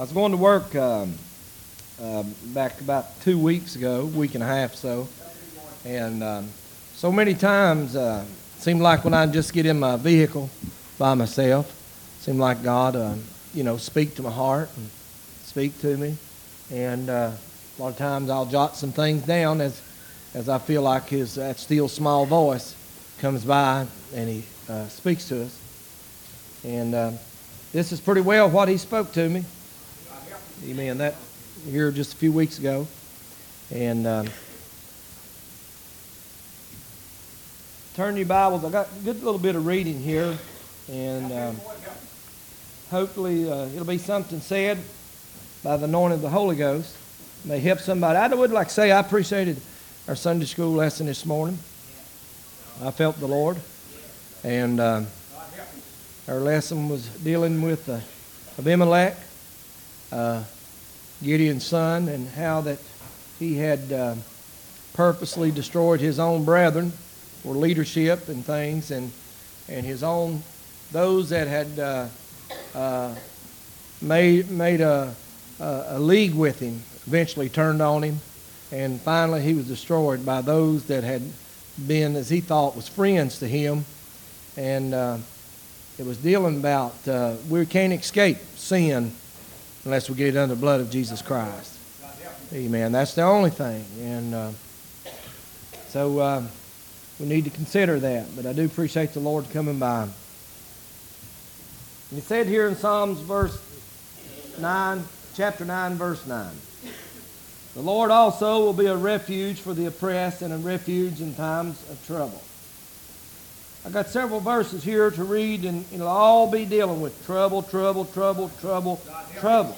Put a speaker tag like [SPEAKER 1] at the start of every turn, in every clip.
[SPEAKER 1] I was going to work um, uh, back about two weeks ago, week and a half so, and um, so many times uh, seemed like when I just get in my vehicle by myself, seemed like God, uh, you know, speak to my heart and speak to me, and uh, a lot of times I'll jot some things down as as I feel like His that still small voice comes by and He uh, speaks to us, and uh, this is pretty well what He spoke to me. Amen. That here just a few weeks ago, and um, turn your Bibles. I got a good little bit of reading here, and um, hopefully uh, it'll be something said by the anointing of the Holy Ghost. May help somebody. I would like to say I appreciated our Sunday school lesson this morning. I felt the Lord, and uh, our lesson was dealing with uh, Abimelech uh, Gideon's son and how that he had uh, purposely destroyed his own brethren for leadership and things, and and his own those that had uh, uh, made made a, a, a league with him eventually turned on him, and finally he was destroyed by those that had been, as he thought, was friends to him, and uh, it was dealing about uh, we can't escape sin unless we get it under the blood of Jesus Christ. Amen. That's the only thing. And uh, so uh, we need to consider that. But I do appreciate the Lord coming by. And he said here in Psalms verse 9, chapter 9, verse 9. The Lord also will be a refuge for the oppressed and a refuge in times of trouble. I've got several verses here to read, and it'll all be dealing with trouble, trouble, trouble, trouble, trouble.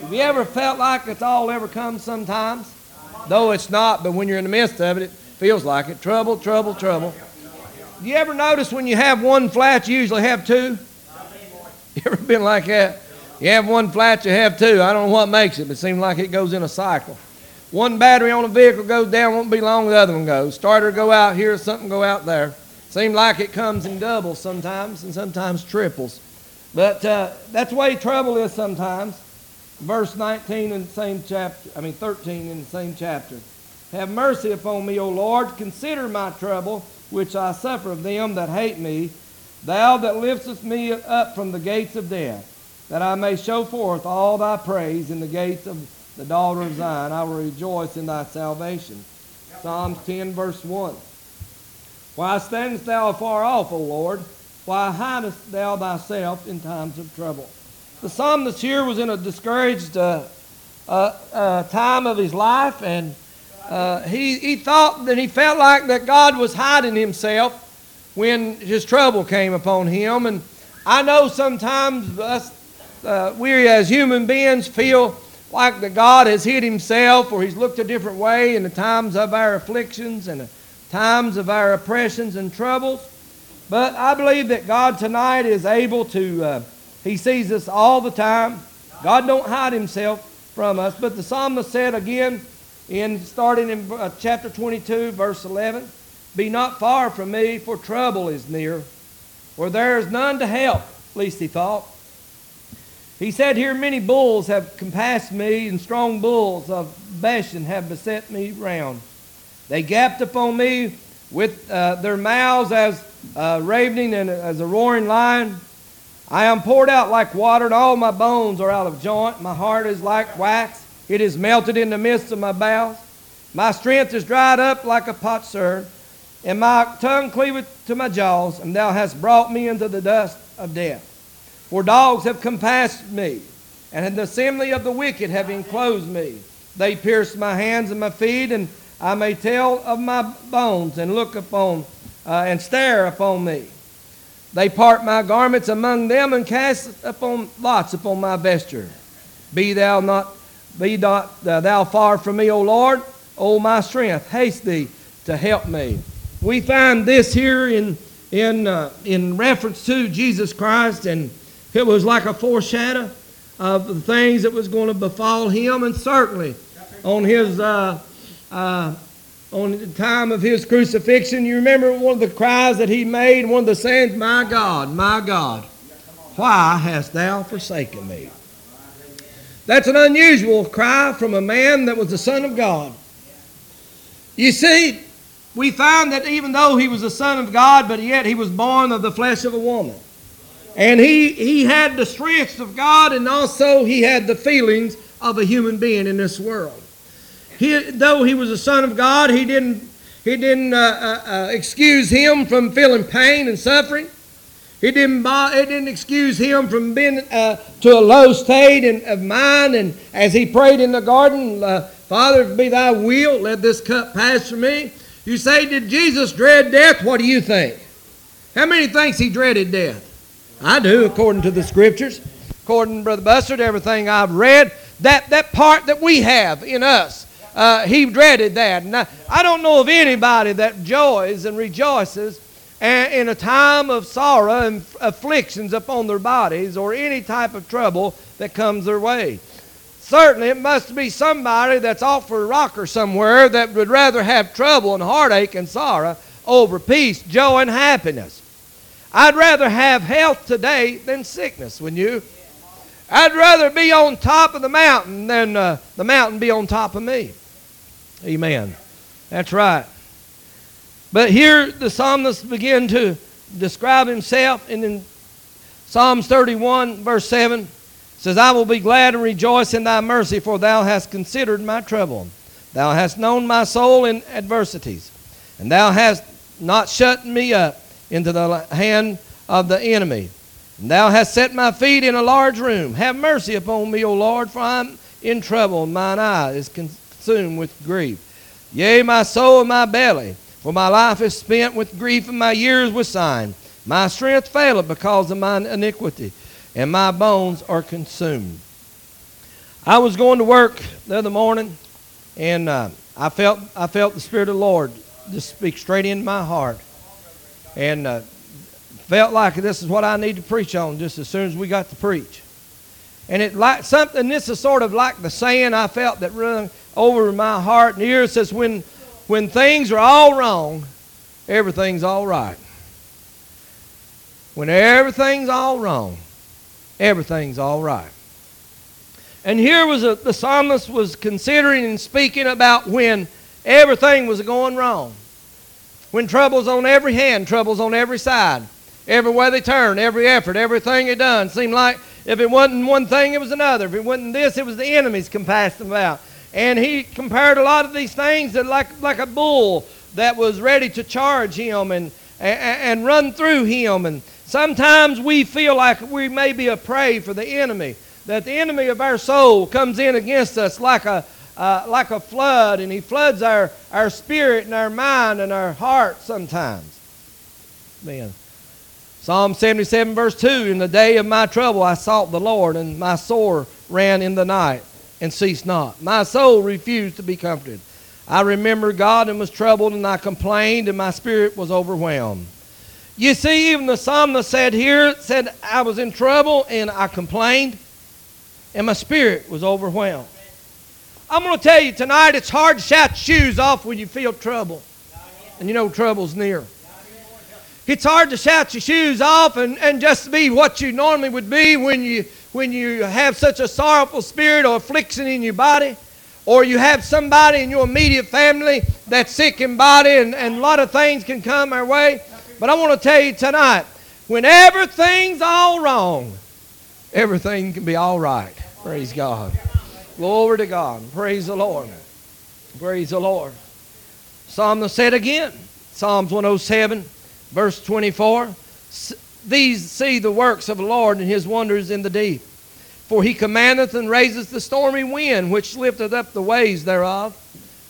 [SPEAKER 1] Have you ever felt like it's all ever comes sometimes? Though it's not, but when you're in the midst of it, it feels like it. Trouble, trouble, trouble. Do You ever notice when you have one flat, you usually have two? You ever been like that? You have one flat, you have two. I don't know what makes it, but it seems like it goes in a cycle. One battery on a vehicle goes down, won't be long, the other one goes. Starter go out here, something go out there. Seems like it comes in doubles sometimes and sometimes triples. But uh, that's the way trouble is sometimes. Verse 19 in the same chapter, I mean 13 in the same chapter. Have mercy upon me, O Lord. Consider my trouble, which I suffer of them that hate me. Thou that liftest me up from the gates of death, that I may show forth all thy praise in the gates of the daughter of Zion. I will rejoice in thy salvation. Psalms 10, verse 1. Why standest thou afar off, O Lord? Why hidest thou thyself in times of trouble? The psalmist here was in a discouraged uh, uh, uh, time of his life, and uh, he, he thought that he felt like that God was hiding himself when his trouble came upon him. And I know sometimes us, uh, we as human beings feel like that God has hid himself or he's looked a different way in the times of our afflictions and times of our oppressions and troubles. But I believe that God tonight is able to, uh, he sees us all the time. God don't hide himself from us. But the psalmist said again, in starting in uh, chapter 22, verse 11, Be not far from me, for trouble is near, for there is none to help, at least he thought. He said here, Many bulls have compassed me, and strong bulls of Bashan have beset me round. They gaped upon me with uh, their mouths as uh, ravening and as a roaring lion. I am poured out like water, and all my bones are out of joint. My heart is like wax. It is melted in the midst of my bowels. My strength is dried up like a potsherd, and my tongue cleaveth to my jaws, and thou hast brought me into the dust of death. For dogs have compassed me, and the assembly of the wicked have enclosed me. They pierced my hands and my feet, and I may tell of my bones, and look upon uh, and stare upon me. They part my garments among them, and cast upon lots upon my vesture. Be thou not be not uh, thou far from me, O Lord, O my strength, haste thee to help me. We find this here in in uh, in reference to Jesus Christ, and it was like a foreshadow of the things that was going to befall him, and certainly on his uh, uh, on the time of his crucifixion, you remember one of the cries that he made, one of the sayings, My God, my God, why hast thou forsaken me? That's an unusual cry from a man that was the Son of God. You see, we find that even though he was the Son of God, but yet he was born of the flesh of a woman. And he, he had the strength of God, and also he had the feelings of a human being in this world. He, though he was the Son of God, he didn't, he didn't uh, uh, uh, excuse him from feeling pain and suffering. He didn't, it didn't excuse him from being uh, to a low state in, of mind. And as he prayed in the garden, uh, Father, be thy will, let this cup pass from me. You say, did Jesus dread death? What do you think? How many thinks he dreaded death? I do, according to the scriptures. According to Brother Buster, everything I've read, that, that part that we have in us, uh, he dreaded that. And I, I don't know of anybody that joys and rejoices in a time of sorrow and afflictions upon their bodies or any type of trouble that comes their way. Certainly, it must be somebody that's off for a rocker somewhere that would rather have trouble and heartache and sorrow over peace, joy, and happiness. I'd rather have health today than sickness, wouldn't you? I'd rather be on top of the mountain than uh, the mountain be on top of me. Amen. That's right. But here the psalmist began to describe himself, and in Psalms 31, verse 7, says, I will be glad and rejoice in thy mercy, for thou hast considered my trouble. Thou hast known my soul in adversities, and thou hast not shut me up into the hand of the enemy. And thou hast set my feet in a large room. Have mercy upon me, O Lord, for I am in trouble, and mine eye is consumed with grief. Yea, my soul and my belly for my life is spent with grief, and my years with sighing. My strength faileth because of mine iniquity, and my bones are consumed. I was going to work the other morning, and uh, I felt I felt the Spirit of the Lord just speak straight into my heart, and uh, felt like this is what I need to preach on just as soon as we got to preach. And it like something. This is sort of like the saying I felt that run over my heart and ears. Says when when things are all wrong, everything's all right. When everything's all wrong, everything's all right. And here was a, the psalmist was considering and speaking about when everything was going wrong. When trouble's on every hand, trouble's on every side. Everywhere they turn, every effort, everything they done seemed like if it wasn't one thing, it was another. If it wasn't this, it was the enemies compassed about. And he compared a lot of these things that like, like a bull that was ready to charge him and, and, and run through him. And sometimes we feel like we may be a prey for the enemy, that the enemy of our soul comes in against us like a, uh, like a flood, and he floods our, our spirit and our mind and our heart sometimes. Man. Psalm 77, verse 2 In the day of my trouble I sought the Lord, and my sore ran in the night and cease not. My soul refused to be comforted. I remembered God and was troubled, and I complained, and my spirit was overwhelmed. You see, even the psalmist said here, said, I was in trouble and I complained, and my spirit was overwhelmed. I'm going to tell you tonight, it's hard to shout shoes off when you feel trouble, and you know trouble's near. It's hard to shout your shoes off and, and just be what you normally would be when you when you have such a sorrowful spirit or affliction in your body, or you have somebody in your immediate family that's sick in body, and, and a lot of things can come our way. But I want to tell you tonight when everything's all wrong, everything can be all right. Praise God. Glory to God. Praise the Lord. Praise the Lord. Psalm said again, Psalms 107, verse 24 these see the works of the Lord and his wonders in the deep. For he commandeth and raiseth the stormy wind, which lifteth up the waves thereof.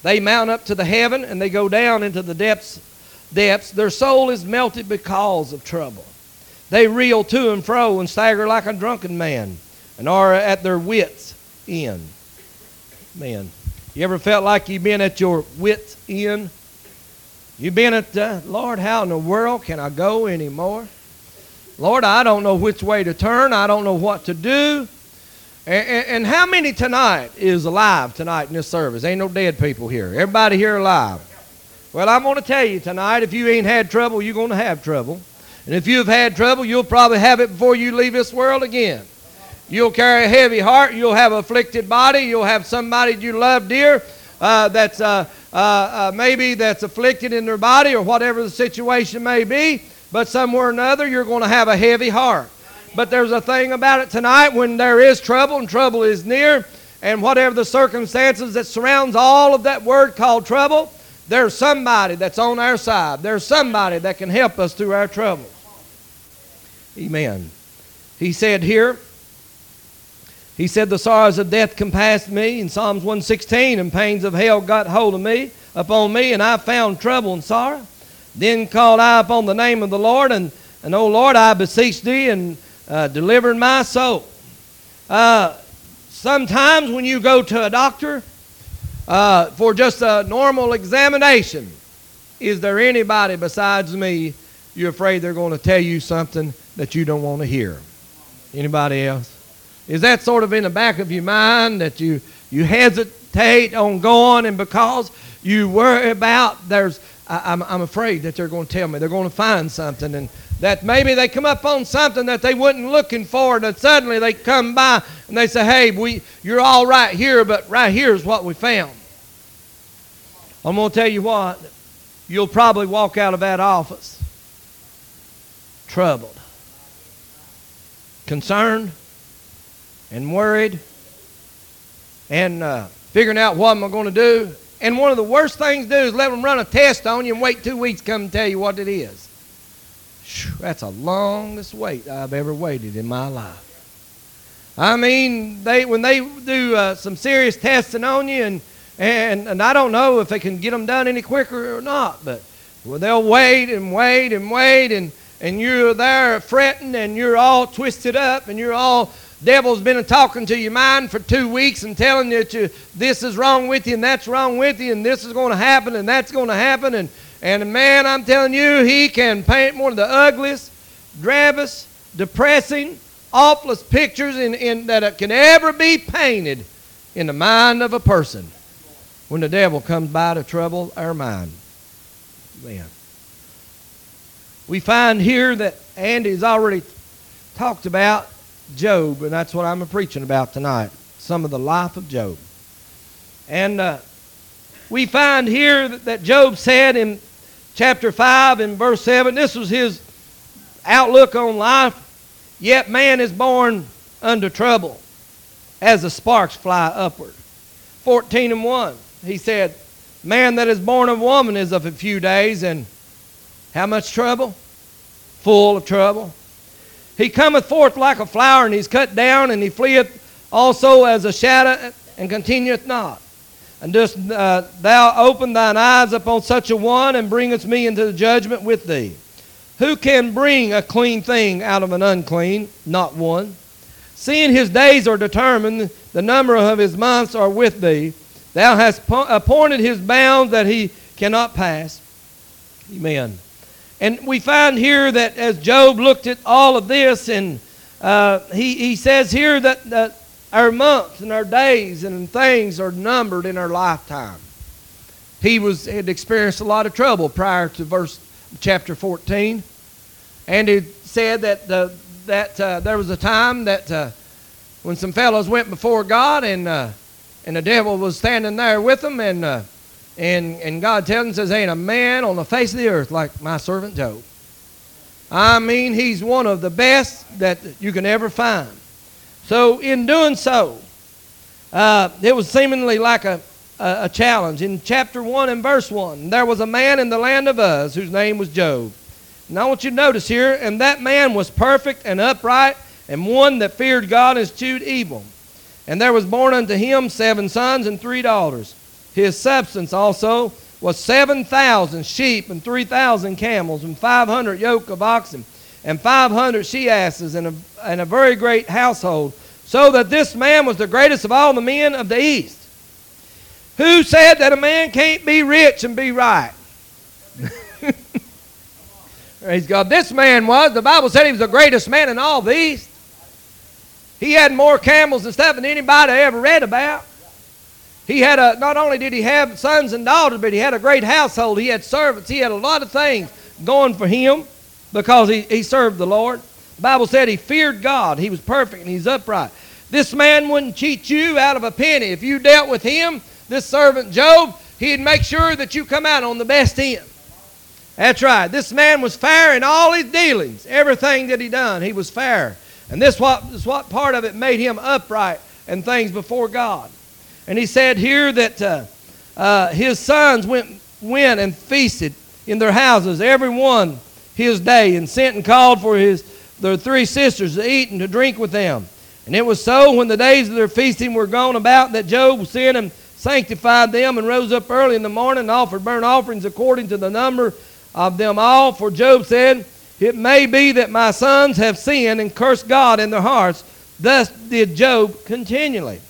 [SPEAKER 1] They mount up to the heaven, and they go down into the depths. Depths. Their soul is melted because of trouble. They reel to and fro and stagger like a drunken man, and are at their wits' end. Man, you ever felt like you've been at your wits' end? You've been at, uh, Lord, how in the world can I go anymore? Lord, I don't know which way to turn. I don't know what to do. And, and, and, how many tonight is alive tonight in this service? Ain't no dead people here. Everybody here alive. Well, I'm going to tell you tonight if you ain't had trouble, you're going to have trouble. And if you've had trouble, you'll probably have it before you leave this world again. You'll carry a heavy heart. You'll have afflicted body. You'll have somebody you love dear uh, that's uh, uh, uh, maybe that's afflicted in their body or whatever the situation may be. But somewhere or another, you're going to have a heavy heart. But there's a thing about it tonight when there is trouble and trouble is near, and whatever the circumstances that surrounds all of that word called trouble, there's somebody that's on our side. There's somebody that can help us through our troubles. Amen. He said here, he said, The sorrows of death compassed me in Psalms 116, and pains of hell got hold of me, upon me, and I found trouble and sorrow. Then called I upon the name of the Lord, and, and O Lord, I beseech thee, and uh, delivered my soul. Uh, sometimes when you go to a doctor uh, for just a normal examination, is there anybody besides me you're afraid they're going to tell you something that you don't want to hear? Anybody else? Is that sort of in the back of your mind that you, you hesitate on going and because you worry about there's I, am I'm, I'm afraid that they're going to tell me they're going to find something and that maybe they come up on something that they wasn't looking for and suddenly they come by and they say hey we you're all right here but right here is what we found i'm going to tell you what you'll probably walk out of that office troubled concerned and worried and uh, figuring out what am I going to do. And one of the worst things to do is let them run a test on you and wait two weeks to come and tell you what it is. Whew, that's the longest wait I've ever waited in my life. I mean, they when they do uh, some serious testing on you, and, and and I don't know if they can get them done any quicker or not, but well, they'll wait and wait and wait, and and you're there fretting, and you're all twisted up, and you're all devil's been talking to your mind for two weeks and telling you that you, this is wrong with you and that's wrong with you and this is going to happen and that's going to happen. And, and man, I'm telling you, he can paint one of the ugliest, drabbest, depressing, awfulest pictures in, in, that can ever be painted in the mind of a person when the devil comes by to trouble our mind. Man. We find here that Andy's already talked about Job, and that's what I'm preaching about tonight. Some of the life of Job. And uh, we find here that, Job said in chapter 5 and verse 7, this was his outlook on life. Yet man is born under trouble as the sparks fly upward. 14 and 1, he said, Man that is born of woman is of a few days, and how much trouble? Full of trouble. He cometh forth like a flower, and he's cut down, and he fleeth also as a shadow, and continueth not. And dost uh, thou open thine eyes upon such a one, and bringest me into the judgment with thee? Who can bring a clean thing out of an unclean? Not one. Seeing his days are determined, the number of his months are with thee. Thou hast appointed his bounds that he cannot pass. Amen. And we find here that as Job looked at all of this, and uh, he, he says here that, that our months and our days and things are numbered in our lifetime. He was had experienced a lot of trouble prior to verse chapter 14, and he said that the, that uh, there was a time that uh, when some fellows went before God and uh, and the devil was standing there with them and uh, and, and God tells him, says, Ain't a man on the face of the earth like my servant Job. I mean, he's one of the best that you can ever find. So, in doing so, uh, it was seemingly like a, a, a, challenge. In chapter 1 and verse 1, there was a man in the land of Uz whose name was Job. And I want you to notice here, and that man was perfect and upright, and one that feared God and eschewed evil. And there was born unto him seven sons and three daughters. His substance also was 7,000 sheep and 3,000 camels and 500 yoke of oxen and 500 she asses and a, and a very great household, so that this man was the greatest of all the men of the East. Who said that a man can't be rich and be right? Praise God. This man was, the Bible said he was the greatest man in all the East. He had more camels and stuff than anybody I ever read about. He had a, not only did he have sons and daughters, but he had a great household. He had servants. He had a lot of things going for him because he, he served the Lord. The Bible said he feared God. He was perfect and he's upright. This man wouldn't cheat you out of a penny. If you dealt with him, this servant Job, he'd make sure that you come out on the best end. That's right. This man was fair in all his dealings. Everything that he done, he was fair. And this what, this what part of it made him upright and things before God. And he said here that uh, uh, his sons went, went and feasted in their houses, every one his day, and sent and called for his their three sisters to eat and to drink with them. And it was so when the days of their feasting were gone about that Job sent and sanctified them and rose up early in the morning and offered burnt offerings according to the number of them all. For Job said, It may be that my sons have sinned and cursed God in their hearts. Thus did Job continually.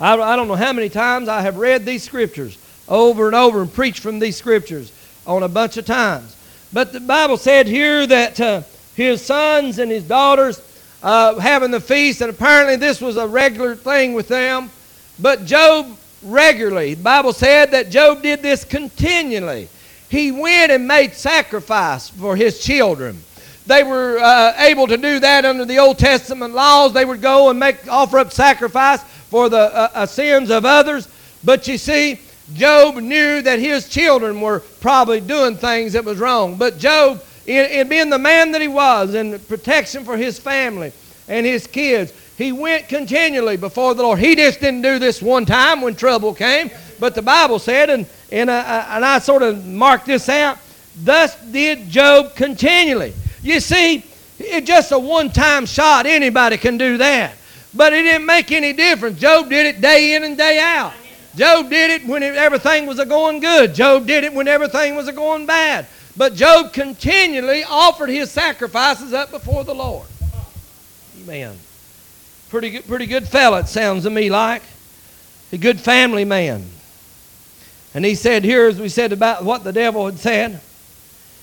[SPEAKER 1] I, I don't know how many times I have read these scriptures over and over and preached from these scriptures on a bunch of times. But the Bible said here that uh, his sons and his daughters uh, having the feast, and apparently this was a regular thing with them. But Job regularly, the Bible said that Job did this continually. He went and made sacrifice for his children. They were uh, able to do that under the Old Testament laws. They would go and make offer up sacrifice for the uh, uh, sins of others. But you see, Job knew that his children were probably doing things that was wrong. But Job, in, in being the man that he was, and protection for his family and his kids, he went continually before the Lord. He just didn't do this one time when trouble came, but the Bible said, and, and, uh, and I sort of marked this out, thus did Job continually. You see, it's just a one time shot. Anybody can do that. But it didn't make any difference. Job did it day in and day out. Job did it when everything was a going good. Job did it when everything was a going bad. But Job continually offered his sacrifices up before the Lord. Amen. Pretty good, pretty good fella, it sounds to me like. A good family man. And he said here, as we said about what the devil had said,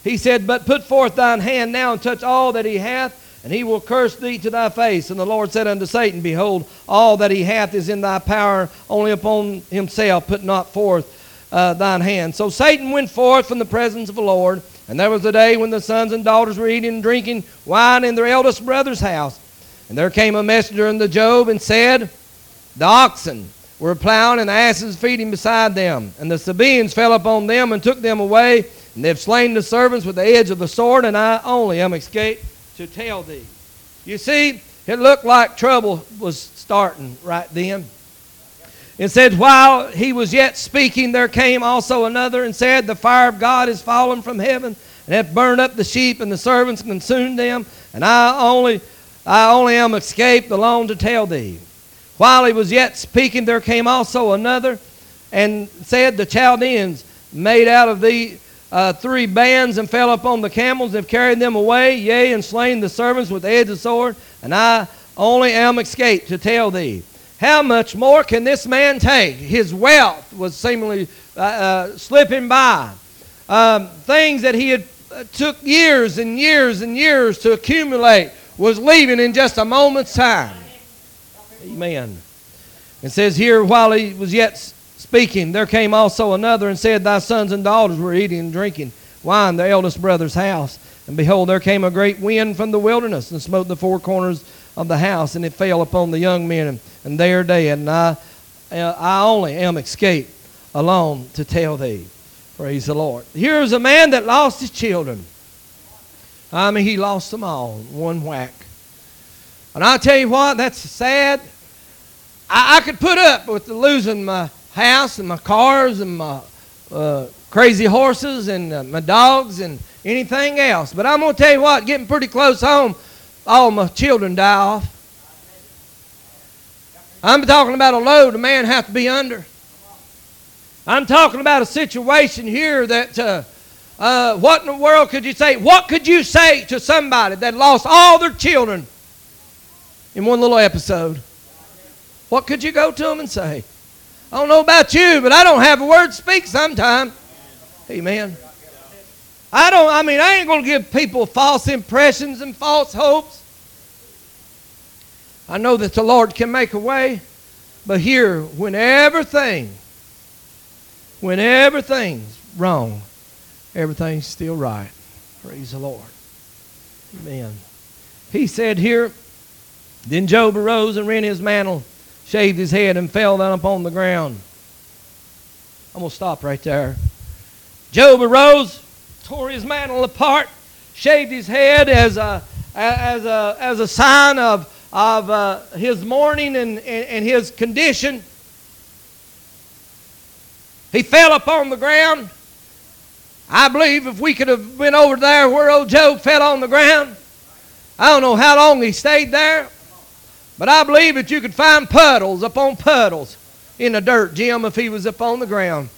[SPEAKER 1] he said, But put forth thine hand now and touch all that he hath, and he will curse thee to thy face. And the Lord said unto Satan, Behold, all that he hath is in thy power, only upon himself put not forth uh, thine hand. So Satan went forth from the presence of the Lord, and there was a day when the sons and daughters were eating and drinking wine in their eldest brother's house. And there came a messenger unto Job and said, The oxen were plowing and the asses feeding beside them. And the Sabaeans fell upon them and took them away. And they have slain the servants with the edge of the sword, and I only am escaped to tell thee. You see, it looked like trouble was starting right then. It said, While he was yet speaking, there came also another and said, The fire of God is fallen from heaven and hath burned up the sheep and the servants and consumed them, and I only I only am escaped alone to tell thee. While he was yet speaking, there came also another and said, The Chaldeans made out of thee uh, three bands and fell upon the camels and have carried them away, yea, and slain the servants with the edge of sword, and I only am escaped to tell thee. How much more can this man take? His wealth was seemingly uh, uh, slipping by. Um, things that he had uh, took years and years and years to accumulate was leaving in just a moment's time. Amen. It says here, while he was yet speaking, there came also another and said, Thy sons and daughters were eating and drinking wine in their eldest brother's house. And behold, there came a great wind from the wilderness and smote the four corners of the house, and it fell upon the young men, and, they are dead. And I, uh, I only am escaped alone to tell thee. Praise the Lord. Here's a man that lost his children. I mean, he lost them all one whack. And I'll tell you what, that's sad. I, I could put up with losing my house and my cars and my uh, crazy horses and uh, my dogs and anything else. But I'm going to tell you what, getting pretty close home, all my children die off. I'm talking about a load a man has to be under. I'm talking about a situation here that, uh, uh, what in the world could you say? What could you say to somebody that lost all their children in one little episode? What could you go to them and say? I don't know about you, but I don't have a word to speak sometimes. Amen. I don't, I mean, I ain't going to give people false impressions and false hopes. I know that the Lord can make a way, but here, when everything, when everything's wrong, everything's still right. Praise the Lord. Amen. He said here, Then Job arose and rent his mantle, shaved his head, and fell down upon the ground. I'm going to stop right there. Job arose, tore his mantle apart, shaved his head as a, as a, as a sign of, of uh, his mourning and, and, and his condition. He fell upon the ground. I believe if we could have been over there where old Job fell on the ground, I don't know how long he stayed there, but I believe that you could find puddles upon puddles in the dirt, Jim, if he was up on the ground.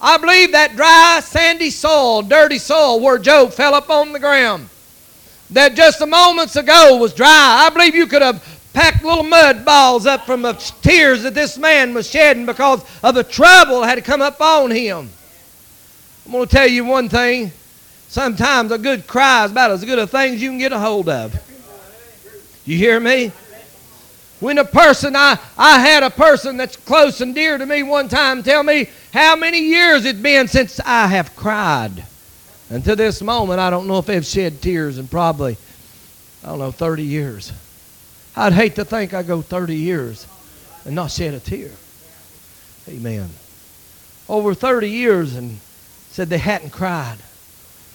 [SPEAKER 1] I believe that dry, sandy soil, dirty soil where Job fell up on the ground, that just a moments ago was dry. I believe you could have packed little mud balls up from the tears that this man was shedding because of the trouble that had come up on him. I'm going to tell you one thing. Sometimes a good cry is about as good a thing as you can get a hold of. You hear me? When a person, I, I had a person that's close and dear to me one time tell me how many years it's been since I have cried. And to this moment, I don't know if they've shed tears in probably, I don't know, 30 years. I'd hate to think I go 30 years and not shed a tear. Amen. Over 30 years and said they hadn't cried.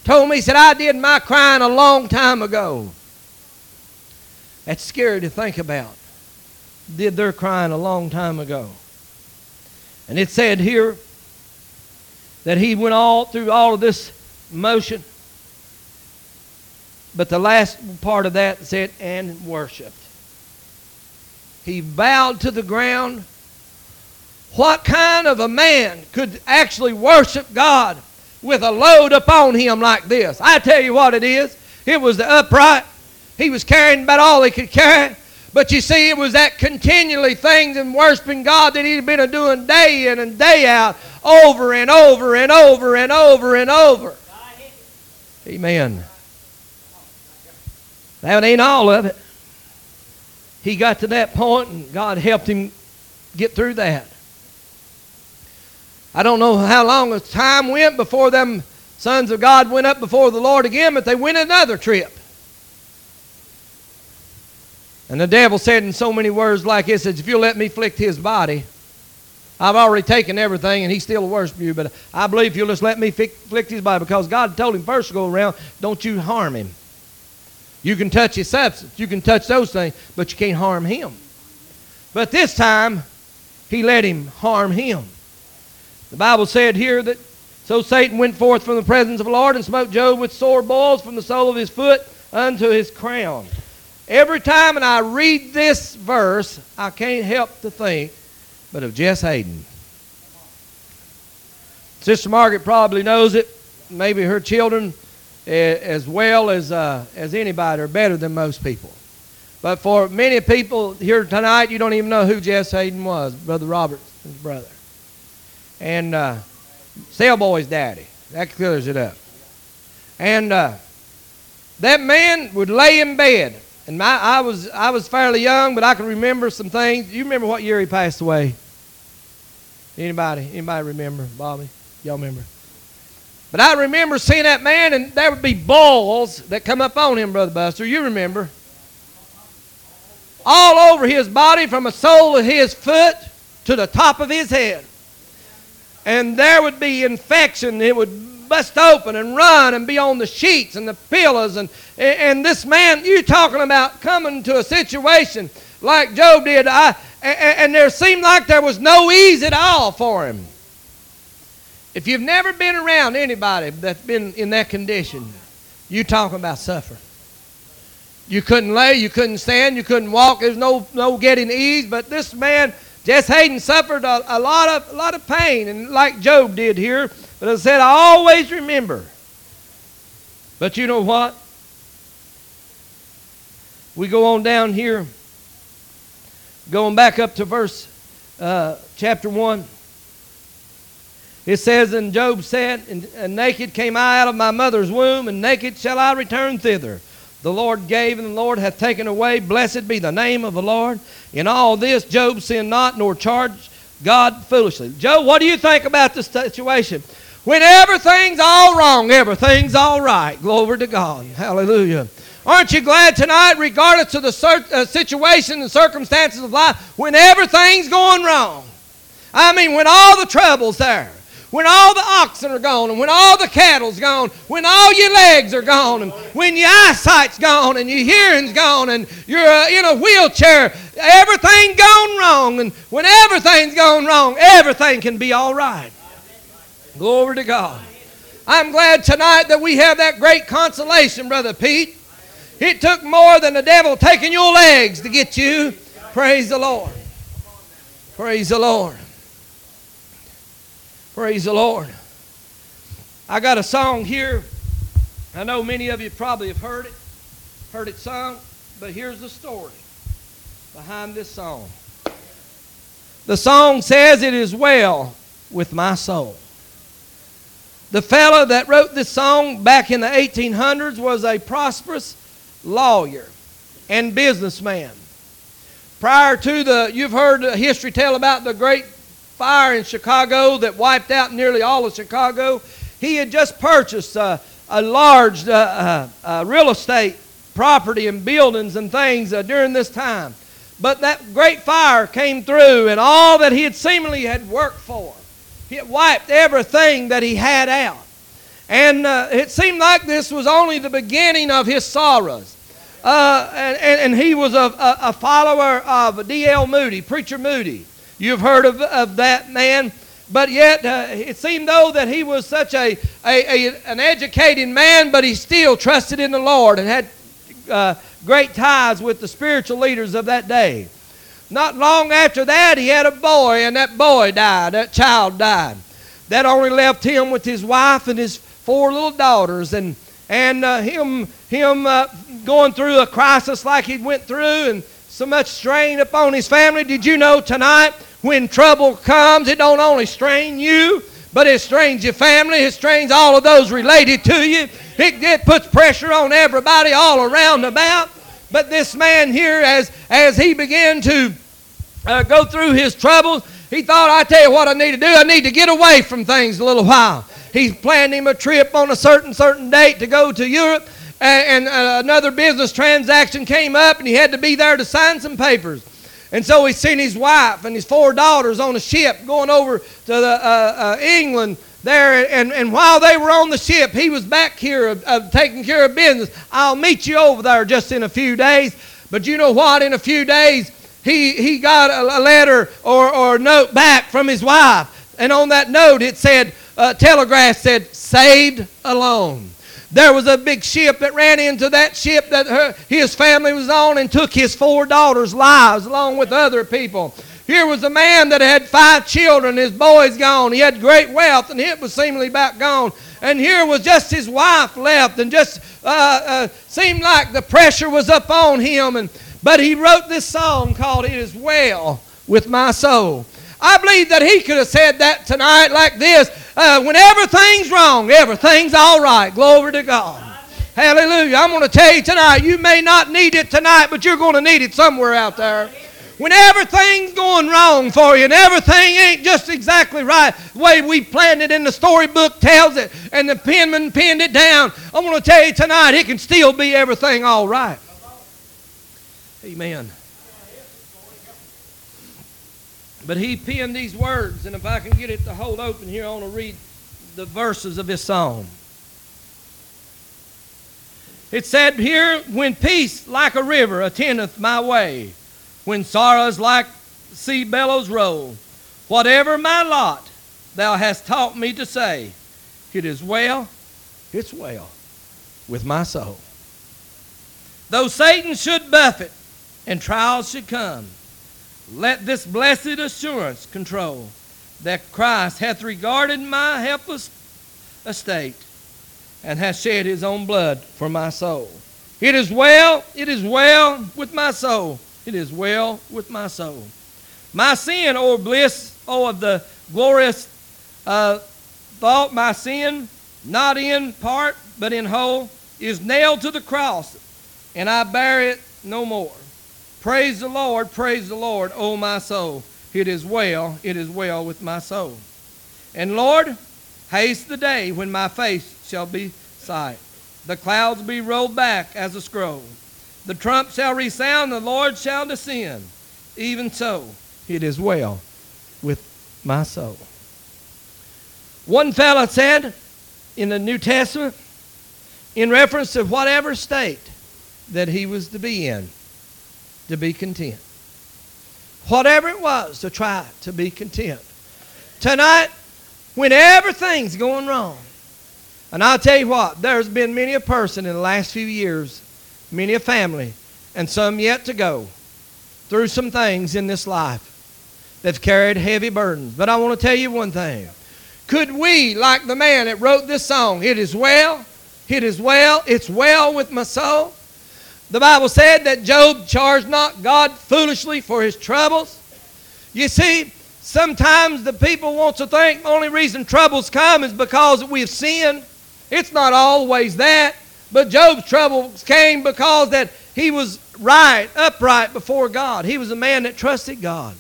[SPEAKER 1] Told me, said, I did my crying a long time ago. That's scary to think about did their crying a long time ago. And it said here that he went all through all of this motion. But the last part of that said, and worshiped. He bowed to the ground. What kind of a man could actually worship God with a load upon him like this? I tell you what it is. It was the upright. He was carrying about all he could carry. But you see, it was that continually things and worshiping God that he'd been doing day in and day out, over and over and over and over and over. Amen. That ain't all of it. He got to that point, and God helped him get through that. I don't know how long the time went before them sons of God went up before the Lord again, but they went another trip. And the devil said in so many words like this, if you'll let me afflict his body, I've already taken everything and he still worships you, but I believe if you'll just let me afflict his body, because God told him first to go around, don't you harm him. You can touch his substance, you can touch those things, but you can't harm him. But this time, he let him harm him. The Bible said here that so Satan went forth from the presence of the Lord and smote Job with sore boils from the sole of his foot unto his crown. Every time and I read this verse, I can't help to think but of Jess Hayden. Sister Margaret probably knows it. Maybe her children, as well as, uh, as anybody, are better than most people. But for many people here tonight, you don't even know who Jess Hayden was, Brother Robert's brother. And uh, Boy's daddy. That clears it up. And uh, that man would lay in bed and my, I, was, I was fairly young, but I can remember some things. You remember what year he passed away? Anybody? Anybody remember? Bobby? Y'all remember? But I remember seeing that man, and there would be balls that come up on him, Brother Buster. You remember. All over his body, from the sole of his foot to the top of his head. And there would be infection. It would bust open and run and be on the sheets and the pillows. And, and this man, you're talking about coming to a situation like Job did, I, and, there seemed like there was no ease at all for him. If you've never been around anybody that's been in that condition, you talking about suffering. You couldn't lay, you couldn't stand, you couldn't walk. There's no no getting ease. But this man, Jess Hayden, suffered a, a lot of a lot of pain, and like Job did here, but I said, I always remember. But you know what? We go on down here, going back up to verse uh, chapter 1. It says, And Job said, and, and naked came I out of my mother's womb, and naked shall I return thither. The Lord gave, and the Lord hath taken away. Blessed be the name of the Lord. In all this, Job sinned not, nor charged God foolishly. Job, what do you think about the situation? When everything's all wrong, everything's all right. Glory to God. Hallelujah. Aren't you glad tonight, regardless of the cir- uh, situation and circumstances of life, when everything's going wrong? I mean, when all the trouble's there, when all the oxen are gone, and when all the cattle's gone, when all your legs are gone, and when your eyesight's gone, and your hearing's gone, and you're uh, in a wheelchair, everything gone wrong. And when everything's gone wrong, everything can be all right. Glory to God. I'm glad tonight that we have that great consolation, Brother Pete. It took more than the devil taking your legs to get you. Praise the Lord. Praise the Lord. Praise the Lord. I got a song here. I know many of you probably have heard it, heard it sung, but here's the story behind this song. The song says, It is well with my soul. The fellow that wrote this song back in the 1800s was a prosperous lawyer and businessman. Prior to the, you've heard history tell about the great fire in Chicago that wiped out nearly all of Chicago. He had just purchased a, a large uh, uh, uh, real estate property and buildings and things uh, during this time. But that great fire came through, and all that he had seemingly had worked for, it wiped everything that he had out. And uh, it seemed like this was only the beginning of his sorrows. Uh, and, and, he was a, a follower of D.L. Moody, Preacher Moody. You've heard of, of that man. But yet, uh, it seemed though that he was such a, a, a, an educated man, but he still trusted in the Lord and had uh, great ties with the spiritual leaders of that day. Not long after that, he had a boy, and that boy died. That child died. That only left him with his wife and his four little daughters, and and uh, him him uh, going through a crisis like he went through, and so much strain upon his family. Did you know tonight when trouble comes, it don't only strain you, but it strains your family, it strains all of those related to you. It, it puts pressure on everybody all around about. But this man here, as, as he began to uh, go through his troubles, he thought, I tell you what I need to do. I need to get away from things a little while. He planned him a trip on a certain, certain date to go to Europe and, uh, another business transaction came up, and he had to be there to sign some papers. And so he seen his wife and his four daughters on a ship going over to the, uh, uh, England there. And, and while they were on the ship, he was back here of, of taking care of business. I'll meet you over there just in a few days. But you know what? In a few days, he, he got a, a letter or, or note back from his wife. And on that note, it said, uh, telegraph said, saved alone. There was a big ship that ran into that ship that her, his family was on and took his four daughters' lives along with other people. Here was a man that had five children, his boys gone. He had great wealth, and it was seemingly about gone. And here was just his wife left, and just uh, uh, seemed like the pressure was up on him. And, but he wrote this song called It Is Well with My Soul. I believe that he could have said that tonight like this uh, when everything's wrong, everything's all right. Glory to God. Hallelujah. I'm going to tell you tonight, you may not need it tonight, but you're going to need it somewhere out there. When everything's going wrong for you and everything ain't just exactly right, the way we planned it in the storybook tells it, and the penman pinned it down, I'm going to tell you tonight, it can still be everything all right. Amen. But he penned these words, and if I can get it to hold open here, I want to read the verses of his song. It said here, When peace like a river attendeth my way, when sorrows like sea billows roll, whatever my lot, thou hast taught me to say, it is well, it's well with my soul. Though Satan should buffet and trials should come, let this blessed assurance control that Christ hath regarded my helpless estate and hath shed his own blood for my soul. It is well, it is well with my soul. It is well with my soul. My sin, or bliss, oh, of the glorious uh, thought, my sin, not in part, but in whole, is nailed to the cross, and I bear it no more. Praise the Lord, praise the Lord, O my soul. It is well, it is well with my soul. And Lord, haste the day when my face shall be sight. the clouds be rolled back as a scroll. The trump shall resound, the Lord shall descend. Even so, it is well with my soul. One fellow said in the New Testament, in reference to whatever state that he was to be in, to be content. Whatever it was, to try to be content. Tonight, when everything's going wrong, and I'll tell you what, there's been many a person in the last few years, many a family, and some yet to go, through some things in this life that've carried heavy burdens. But I want to tell you one thing. Could we, like the man that wrote this song, it is well, it is well, it's well with my soul? The Bible said that Job charged not God foolishly for his troubles. You see, sometimes the people want to think the only reason troubles come is because we've sinned. It's not always that. But Job's troubles came because that he was right, upright before God. He was a man that trusted God.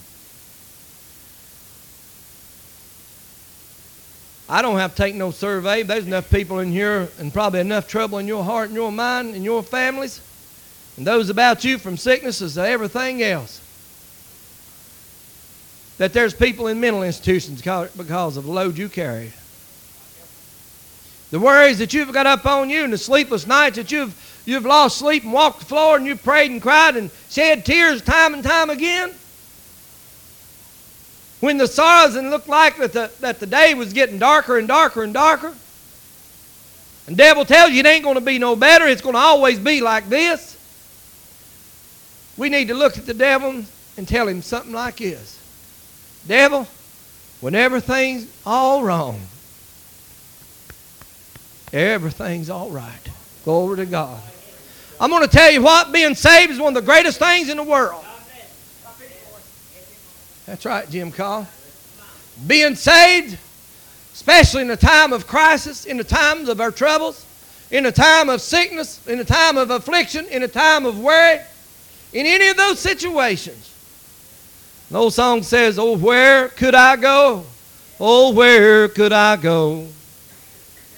[SPEAKER 1] I don't have to take no survey. There's enough people in here and probably enough trouble in your heart and your mind and your families and those about you from sicknesses to everything else. That there's people in mental institutions because of the load you carry. The worries that you've got up on you and the sleepless nights that you've, you've lost sleep and walked the floor and you've prayed and cried and shed tears time and time again. When the sorrows and looked like that the, that the day was getting darker and darker and darker. And devil tells you it ain't going to be no better. It's going to always be like this. We need to look at the devil and tell him something like this. Devil, when everything's all wrong, everything's all right. Glory to God. I'm going to tell you what, being saved is one of the greatest things in the world. That's right, Jim Call. Being saved, especially in the time of crisis, in the times of our troubles, in the time of sickness, in the time of affliction, in the time of worry, in any of those situations. The old song says, Oh, where could I go? Oh, where could I go?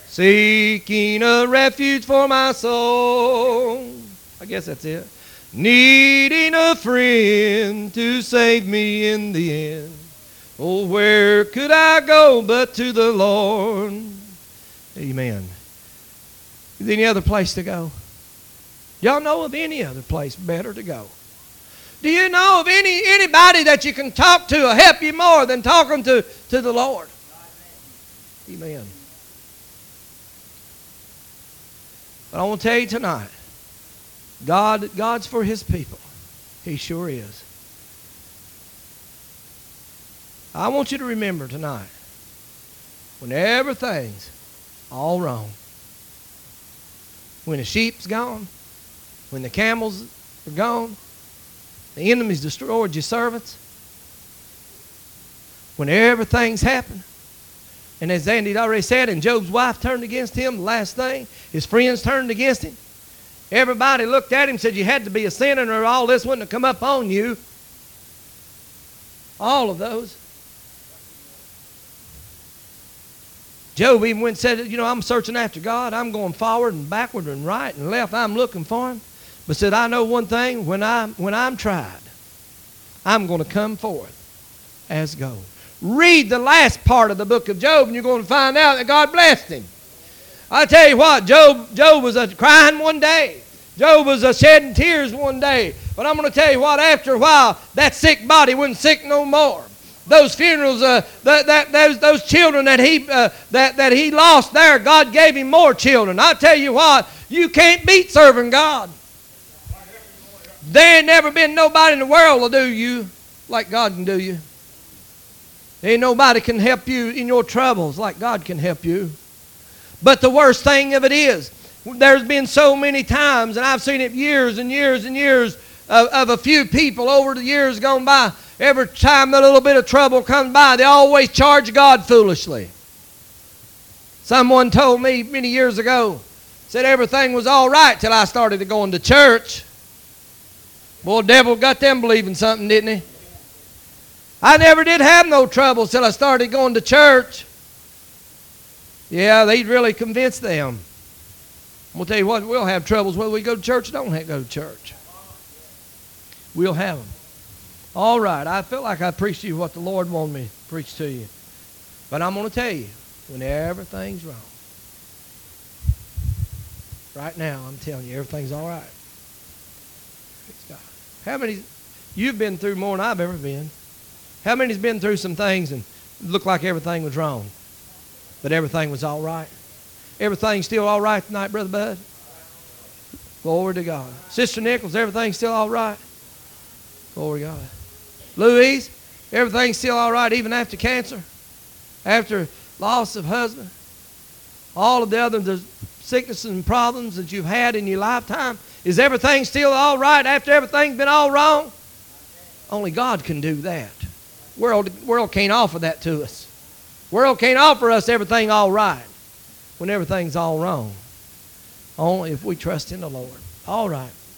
[SPEAKER 1] Seeking a refuge for my soul. I guess that's it needing a friend to save me in the end. Oh, where could I go but to the Lord? Amen. Is there any other place to go? Y'all know of any other place better to go? Do you know of any anybody that you can talk to or help you more than talking to, to the Lord? Amen. But I want to tell you tonight, God, God's for his people. He sure is. I want you to remember tonight when everything's all wrong, when the sheep's gone, when the camels are gone, the enemy's destroyed your servants, when everything's happened, and as Andy already said, and Job's wife turned against him, last thing, his friends turned against him. Everybody looked at him said, You had to be a sinner or all this wouldn't have come up on you. All of those. Job even went and said, You know, I'm searching after God. I'm going forward and backward and right and left. I'm looking for Him. But said, I know one thing when I'm, when I'm tried, I'm going to come forth as gold. Read the last part of the book of Job, and you're going to find out that God blessed him. I tell you what, Job, Job was a crying one day. Job was a shedding tears one day. But I'm going to tell you what, after a while, that sick body wasn't sick no more. Those funerals, uh, that, that, those, those children that he, uh, that, that he lost there, God gave him more children. I tell you what, you can't beat serving God. There ain't never been nobody in the world will do you like God can do you. Ain't nobody can help you in your troubles like God can help you. But the worst thing of it is, there's been so many times, and I've seen it years and years and years of, of a few people over the years gone by. Every time a little bit of trouble comes by, they always charge God foolishly. Someone told me many years ago, said everything was all right till I started going to church. Boy, devil got them believing something, didn't he? I never did have no trouble till I started going to church. Yeah, they really convinced them. I'm going to tell you what, we'll have troubles whether we go to church or don't go to church. We'll have them. All right, I feel like I preached to you what the Lord wanted me to preach to you. But I'm going to tell you, when everything's wrong, right now, I'm telling you, everything's all right. How many, you've been through more than I've ever been. How many's been through some things and looked like everything was wrong, but everything was all right? Everything's still all right tonight, Brother Bud? Glory to God. Sister Nichols, everything's still all right? Glory to God. Louise, everything's still all right even after cancer? After loss of husband? All of the other the sicknesses and problems that you've had in your lifetime? Is everything still all right after everything's been all wrong? Only God can do that. World, world can't offer that to us. World can't offer us everything all right when everything's all wrong. Only if we trust in the Lord. All right.